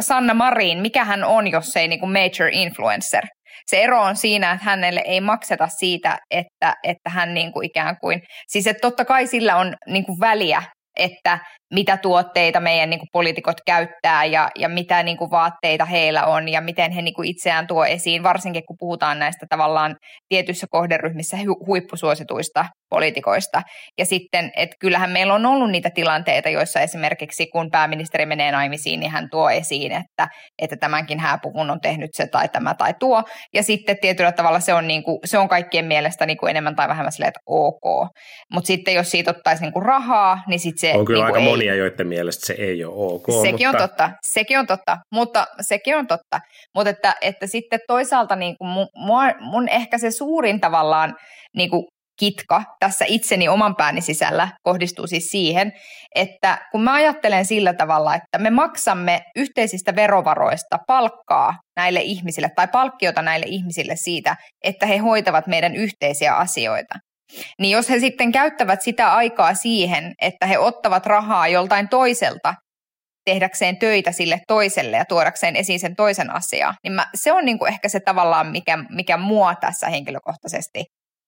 Sanna Marin, mikä hän on, jos ei niinku major influencer. Se ero on siinä, että hänelle ei makseta siitä, että, että hän niinku ikään kuin, siis että totta kai sillä on niinku väliä, että mitä tuotteita meidän niin kuin, poliitikot käyttää ja, ja mitä niin kuin, vaatteita heillä on ja miten he niin kuin, itseään tuo esiin, varsinkin kun puhutaan näistä tavallaan tietyissä kohderyhmissä hu- huippusuosituista poliitikoista. Ja sitten, että kyllähän meillä on ollut niitä tilanteita, joissa esimerkiksi kun pääministeri menee naimisiin, niin hän tuo esiin, että, että tämänkin hääpuvun on tehnyt se tai tämä tai tuo. Ja sitten tietyllä tavalla se on, niin kuin, se on kaikkien mielestä niin kuin enemmän tai vähemmän silleen, että ok. Mutta sitten jos siitä ottaisi niin kuin rahaa, niin sitten se On kyllä niin kuin aika ei. Monia, joiden mielestä se ei ole ok. Sekin mutta... on totta, sekin on totta, mutta sekin on totta. Mutta että, että sitten toisaalta niin kuin mun, mun, mun ehkä se suurin tavallaan niin kuin kitka tässä itseni oman pääni sisällä kohdistuu siis siihen, että kun mä ajattelen sillä tavalla, että me maksamme yhteisistä verovaroista palkkaa näille ihmisille tai palkkiota näille ihmisille siitä, että he hoitavat meidän yhteisiä asioita. Niin jos he sitten käyttävät sitä aikaa siihen, että he ottavat rahaa joltain toiselta tehdäkseen töitä sille toiselle ja tuodakseen esiin sen toisen asiaa, niin mä, se on niin kuin ehkä se tavallaan, mikä, mikä mua tässä henkilökohtaisesti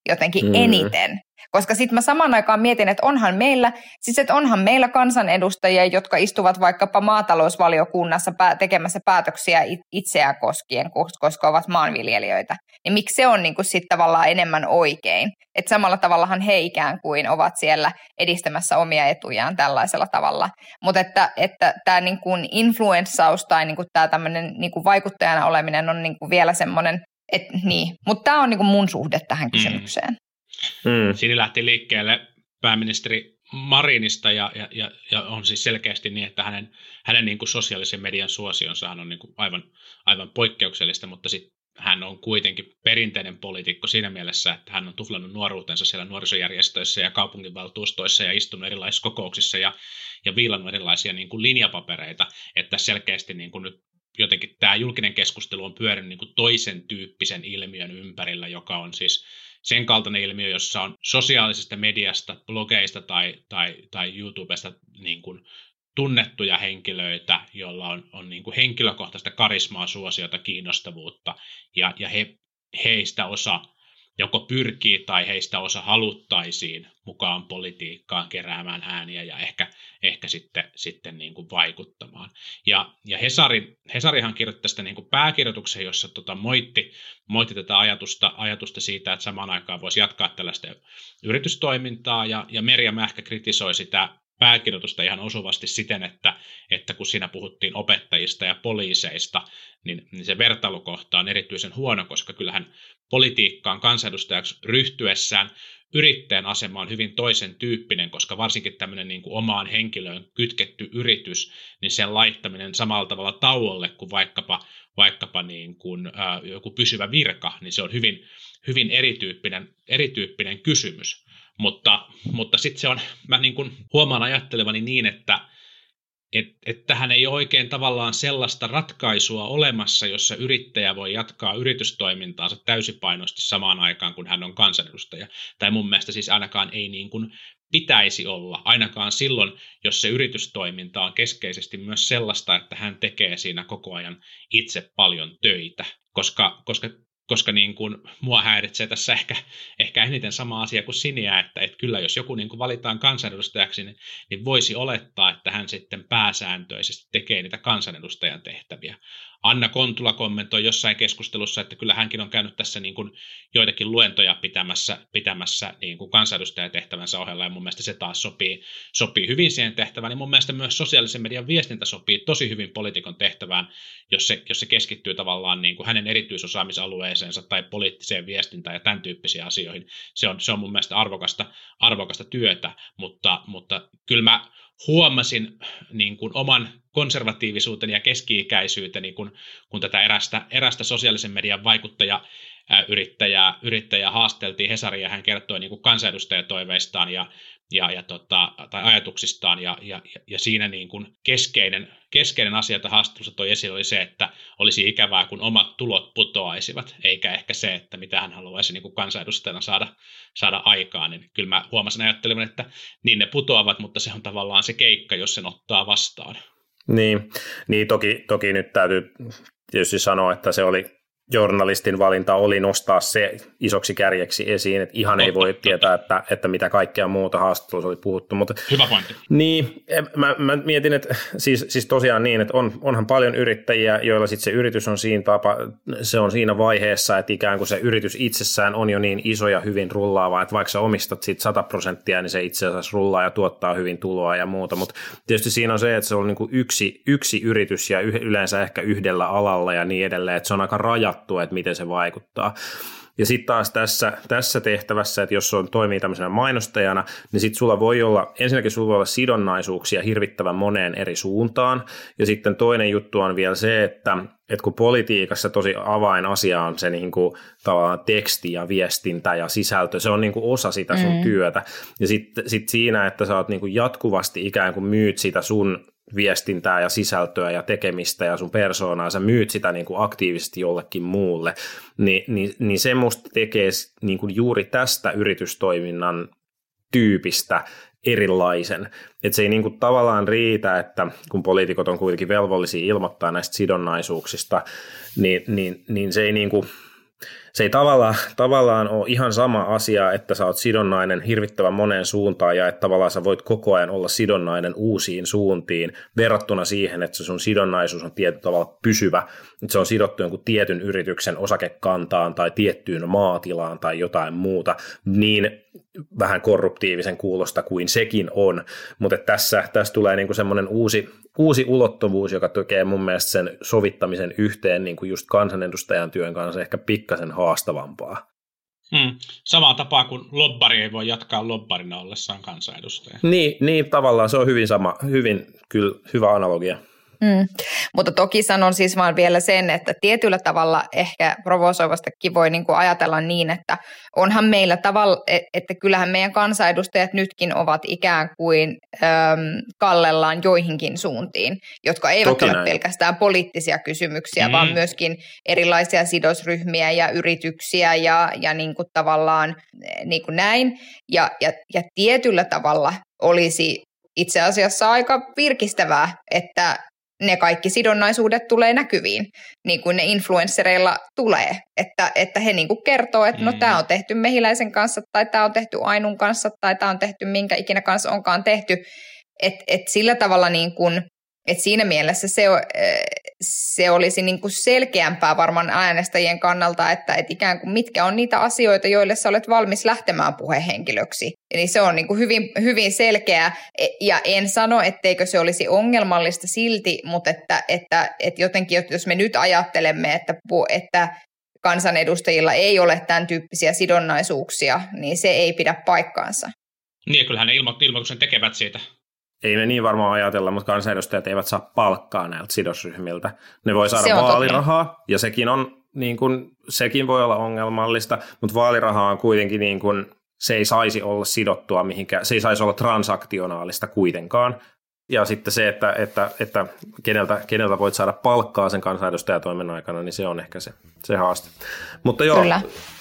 jotenkin Mm. mm. eniten. Koska sitten mä samaan aikaan mietin, että onhan meillä, siis että onhan meillä kansanedustajia, jotka istuvat vaikkapa maatalousvaliokunnassa tekemässä päätöksiä it- itseään koskien, kos- koska ovat maanviljelijöitä. Niin miksi se on niin kuin sitten tavallaan enemmän oikein? Että samalla tavallahan he ikään kuin ovat siellä edistämässä omia etujaan tällaisella tavalla. Mutta että, että tämä niin kuin influenssaus tai niin kuin tämä tämmöinen niin kuin vaikuttajana oleminen on niin kuin vielä semmoinen, että niin. Mutta tämä on niin kuin mun suhde tähän kysymykseen. Mm. Siinä lähti liikkeelle pääministeri Marinista ja, ja, ja, ja on siis selkeästi niin, että hänen, hänen niin kuin sosiaalisen median suosionsa on niin kuin aivan, aivan poikkeuksellista, mutta sitten hän on kuitenkin perinteinen poliitikko siinä mielessä, että hän on tuflannut nuoruutensa siellä nuorisojärjestöissä ja kaupunginvaltuustoissa ja istunut erilaisissa kokouksissa ja, ja viilannut erilaisia niin kuin linjapapereita, että selkeästi niin kuin nyt jotenkin tämä julkinen keskustelu on pyörinyt niin kuin toisen tyyppisen ilmiön ympärillä, joka on siis sen kaltainen ilmiö, jossa on sosiaalisesta mediasta, blogeista tai, tai, tai YouTubesta niin kuin tunnettuja henkilöitä, joilla on, on niin kuin henkilökohtaista karismaa, suosiota, kiinnostavuutta, ja, ja he, heistä osa joko pyrkii tai heistä osa haluttaisiin mukaan politiikkaan keräämään ääniä ja ehkä, ehkä sitten, sitten niin kuin vaikuttamaan. Ja, ja Hesari, Hesarihan kirjoitti tästä niin kuin pääkirjoituksen, jossa tota moitti, moitti tätä ajatusta, ajatusta siitä, että samaan aikaan voisi jatkaa tällaista yritystoimintaa, ja, ja Merja Mähkä kritisoi sitä pääkirjoitusta ihan osuvasti siten, että, että kun siinä puhuttiin opettajista ja poliiseista, niin, niin se vertailukohta on erityisen huono, koska kyllähän politiikkaan kansanedustajaksi ryhtyessään yrittäjän asema on hyvin toisen tyyppinen, koska varsinkin tämmöinen niin kuin omaan henkilöön kytketty yritys, niin sen laittaminen samalla tavalla tauolle kuin vaikkapa, vaikkapa niin kuin, ää, joku pysyvä virka, niin se on hyvin, hyvin erityyppinen, erityyppinen kysymys. Mutta, mutta sitten se on, mä niin kuin huomaan ajattelevani niin, että että et tähän ei ole oikein tavallaan sellaista ratkaisua olemassa, jossa yrittäjä voi jatkaa yritystoimintaansa täysipainoisesti samaan aikaan, kun hän on kansanedustaja. Tai mun mielestä siis ainakaan ei niin kuin pitäisi olla, ainakaan silloin, jos se yritystoiminta on keskeisesti myös sellaista, että hän tekee siinä koko ajan itse paljon töitä, koska, koska koska niin kuin mua häiritsee tässä ehkä, ehkä eniten sama asia kuin Siniä, että, että kyllä jos joku niin kuin valitaan kansanedustajaksi, niin, niin voisi olettaa, että hän sitten pääsääntöisesti tekee niitä kansanedustajan tehtäviä. Anna Kontula kommentoi jossain keskustelussa, että kyllä hänkin on käynyt tässä niin kuin joitakin luentoja pitämässä, pitämässä niin kuin kansanedustajatehtävänsä ohella, ja mun mielestä se taas sopii, sopii hyvin siihen tehtävään, niin mun mielestä myös sosiaalisen median viestintä sopii tosi hyvin poliitikon tehtävään, jos se, jos se keskittyy tavallaan niin kuin hänen erityisosaamisalueeseensa tai poliittiseen viestintään ja tämän tyyppisiin asioihin. Se on, se on mun mielestä arvokasta, arvokasta työtä, mutta, mutta kyllä mä huomasin niin kuin oman konservatiivisuuteni ja keski-ikäisyyteni, kun, kun tätä erästä, erästä sosiaalisen median vaikuttaja yrittäjää, yrittäjää haasteltiin Hesaria ja hän kertoi niin kuin kansanedustajatoiveistaan ja, ja, ja tota, tai ajatuksistaan ja, ja, ja siinä niin kuin keskeinen, keskeinen asia, jota haastattelussa toi esille, oli se, että olisi ikävää, kun omat tulot putoaisivat, eikä ehkä se, että mitä hän haluaisi niin kuin kansanedustajana saada, saada aikaan. Niin kyllä mä huomasin ajattelevan, että niin ne putoavat, mutta se on tavallaan se keikka, jos sen ottaa vastaan. Niin, niin toki, toki nyt täytyy tietysti sanoa, että se oli journalistin valinta oli nostaa se isoksi kärjeksi esiin, että ihan totta, ei voi totta. tietää, että, että mitä kaikkea muuta haastattelussa oli puhuttu. Mutta, Hyvä pointti. Niin, mä, mä mietin, että siis, siis tosiaan niin, että on, onhan paljon yrittäjiä, joilla sitten se yritys on siinä, tapa, se on siinä vaiheessa, että ikään kuin se yritys itsessään on jo niin iso ja hyvin rullaava, että vaikka sä omistat siitä 100 prosenttia, niin se itse asiassa rullaa ja tuottaa hyvin tuloa ja muuta, mutta tietysti siinä on se, että se on niin kuin yksi, yksi yritys ja yleensä ehkä yhdellä alalla ja niin edelleen, että se on aika raja rajattua, että miten se vaikuttaa. Ja sitten taas tässä, tässä tehtävässä, että jos on toimii tämmöisenä mainostajana, niin sitten sulla voi olla, ensinnäkin sulla voi olla sidonnaisuuksia hirvittävän moneen eri suuntaan. Ja sitten toinen juttu on vielä se, että, että kun politiikassa tosi avainasia on se niin kuin, tavallaan teksti ja viestintä ja sisältö, se on niin kuin osa sitä sun mm. työtä. Ja sitten sit siinä, että sä oot niin kuin jatkuvasti ikään kuin myyt sitä sun viestintää ja sisältöä ja tekemistä ja sun persoonaa, sä myyt sitä niin kuin aktiivisesti jollekin muulle, niin, niin, niin se musta tekee niin kuin juuri tästä yritystoiminnan tyypistä erilaisen. Että se ei niin kuin tavallaan riitä, että kun poliitikot on kuitenkin velvollisia ilmoittaa näistä sidonnaisuuksista, niin, niin, niin se ei niin kuin – se ei tavallaan, tavallaan ole ihan sama asia, että sä oot sidonnainen hirvittävän moneen suuntaan ja että tavallaan sä voit koko ajan olla sidonnainen uusiin suuntiin verrattuna siihen, että se sun sidonnaisuus on tietyllä tavalla pysyvä, että se on sidottu jonkun tietyn yrityksen osakekantaan tai tiettyyn maatilaan tai jotain muuta, niin vähän korruptiivisen kuulosta kuin sekin on, mutta tässä, tässä tulee niinku semmoinen uusi, uusi ulottuvuus, joka tekee mun mielestä sen sovittamisen yhteen niin kuin just kansanedustajan työn kanssa ehkä pikkasen haastavampaa. Hmm. Samaa tapaa kuin lobbari ei voi jatkaa lobbarina ollessaan kansanedustaja. Niin, niin tavallaan se on hyvin sama, hyvin kyllä hyvä analogia. Mm. Mutta toki sanon siis vaan vielä sen, että tietyllä tavalla ehkä provosoivastakin voi niin kuin ajatella niin, että onhan meillä tavalla, e, että kyllähän meidän kansanedustajat nytkin ovat ikään kuin äm, kallellaan joihinkin suuntiin, jotka eivät toki ole näin. pelkästään poliittisia kysymyksiä, mm. vaan myöskin erilaisia sidosryhmiä ja yrityksiä ja, ja niin kuin tavallaan niin kuin näin. Ja, ja, ja tietyllä tavalla olisi itse asiassa aika virkistävää, että ne kaikki sidonnaisuudet tulee näkyviin, niin kuin ne influenssereilla tulee, että, että he niin kuin kertoo, että no, mm. no tämä on tehty Mehiläisen kanssa, tai tämä on tehty Ainun kanssa, tai tämä on tehty minkä ikinä kanssa onkaan tehty, että et sillä tavalla niin kuin, et siinä mielessä se, se olisi niin kuin selkeämpää varmaan äänestäjien kannalta, että, että ikään kuin mitkä on niitä asioita, joille sä olet valmis lähtemään puhehenkilöksi. Eli se on niin kuin hyvin, hyvin selkeä, e, ja en sano, etteikö se olisi ongelmallista silti, mutta että, että, että jotenkin, jos me nyt ajattelemme, että, että kansanedustajilla ei ole tämän tyyppisiä sidonnaisuuksia, niin se ei pidä paikkaansa. Niin, kyllähän ne ilmo- ilmoituksen tekevät siitä. Ei me niin varmaan ajatella, mutta kansanedustajat eivät saa palkkaa näiltä sidosryhmiltä. Ne voi Se saada on vaalirahaa, totta. ja sekin, on, niin kuin, sekin voi olla ongelmallista, mutta vaaliraha on kuitenkin, niin kuin, se ei saisi olla sidottua mihinkään, se ei saisi olla transaktionaalista kuitenkaan. Ja sitten se, että, että, että keneltä, keneltä voit saada palkkaa sen kansanedustajatoimen aikana, niin se on ehkä se, se haaste. Mutta joo, Kyllä.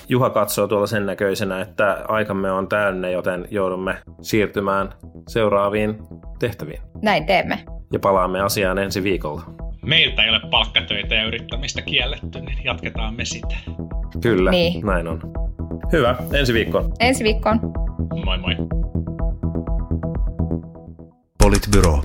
Juha katsoo tuolla sen näköisenä, että aikamme on täynnä, joten joudumme siirtymään seuraaviin tehtäviin. Näin teemme. Ja palaamme asiaan ensi viikolla. Meiltä ei ole palkkatöitä ja yrittämistä kielletty, niin jatketaan me sitä. Kyllä, Niin. näin on. Hyvä, ensi viikkoon. Ensi viikkoon. Moi moi. Politbyro.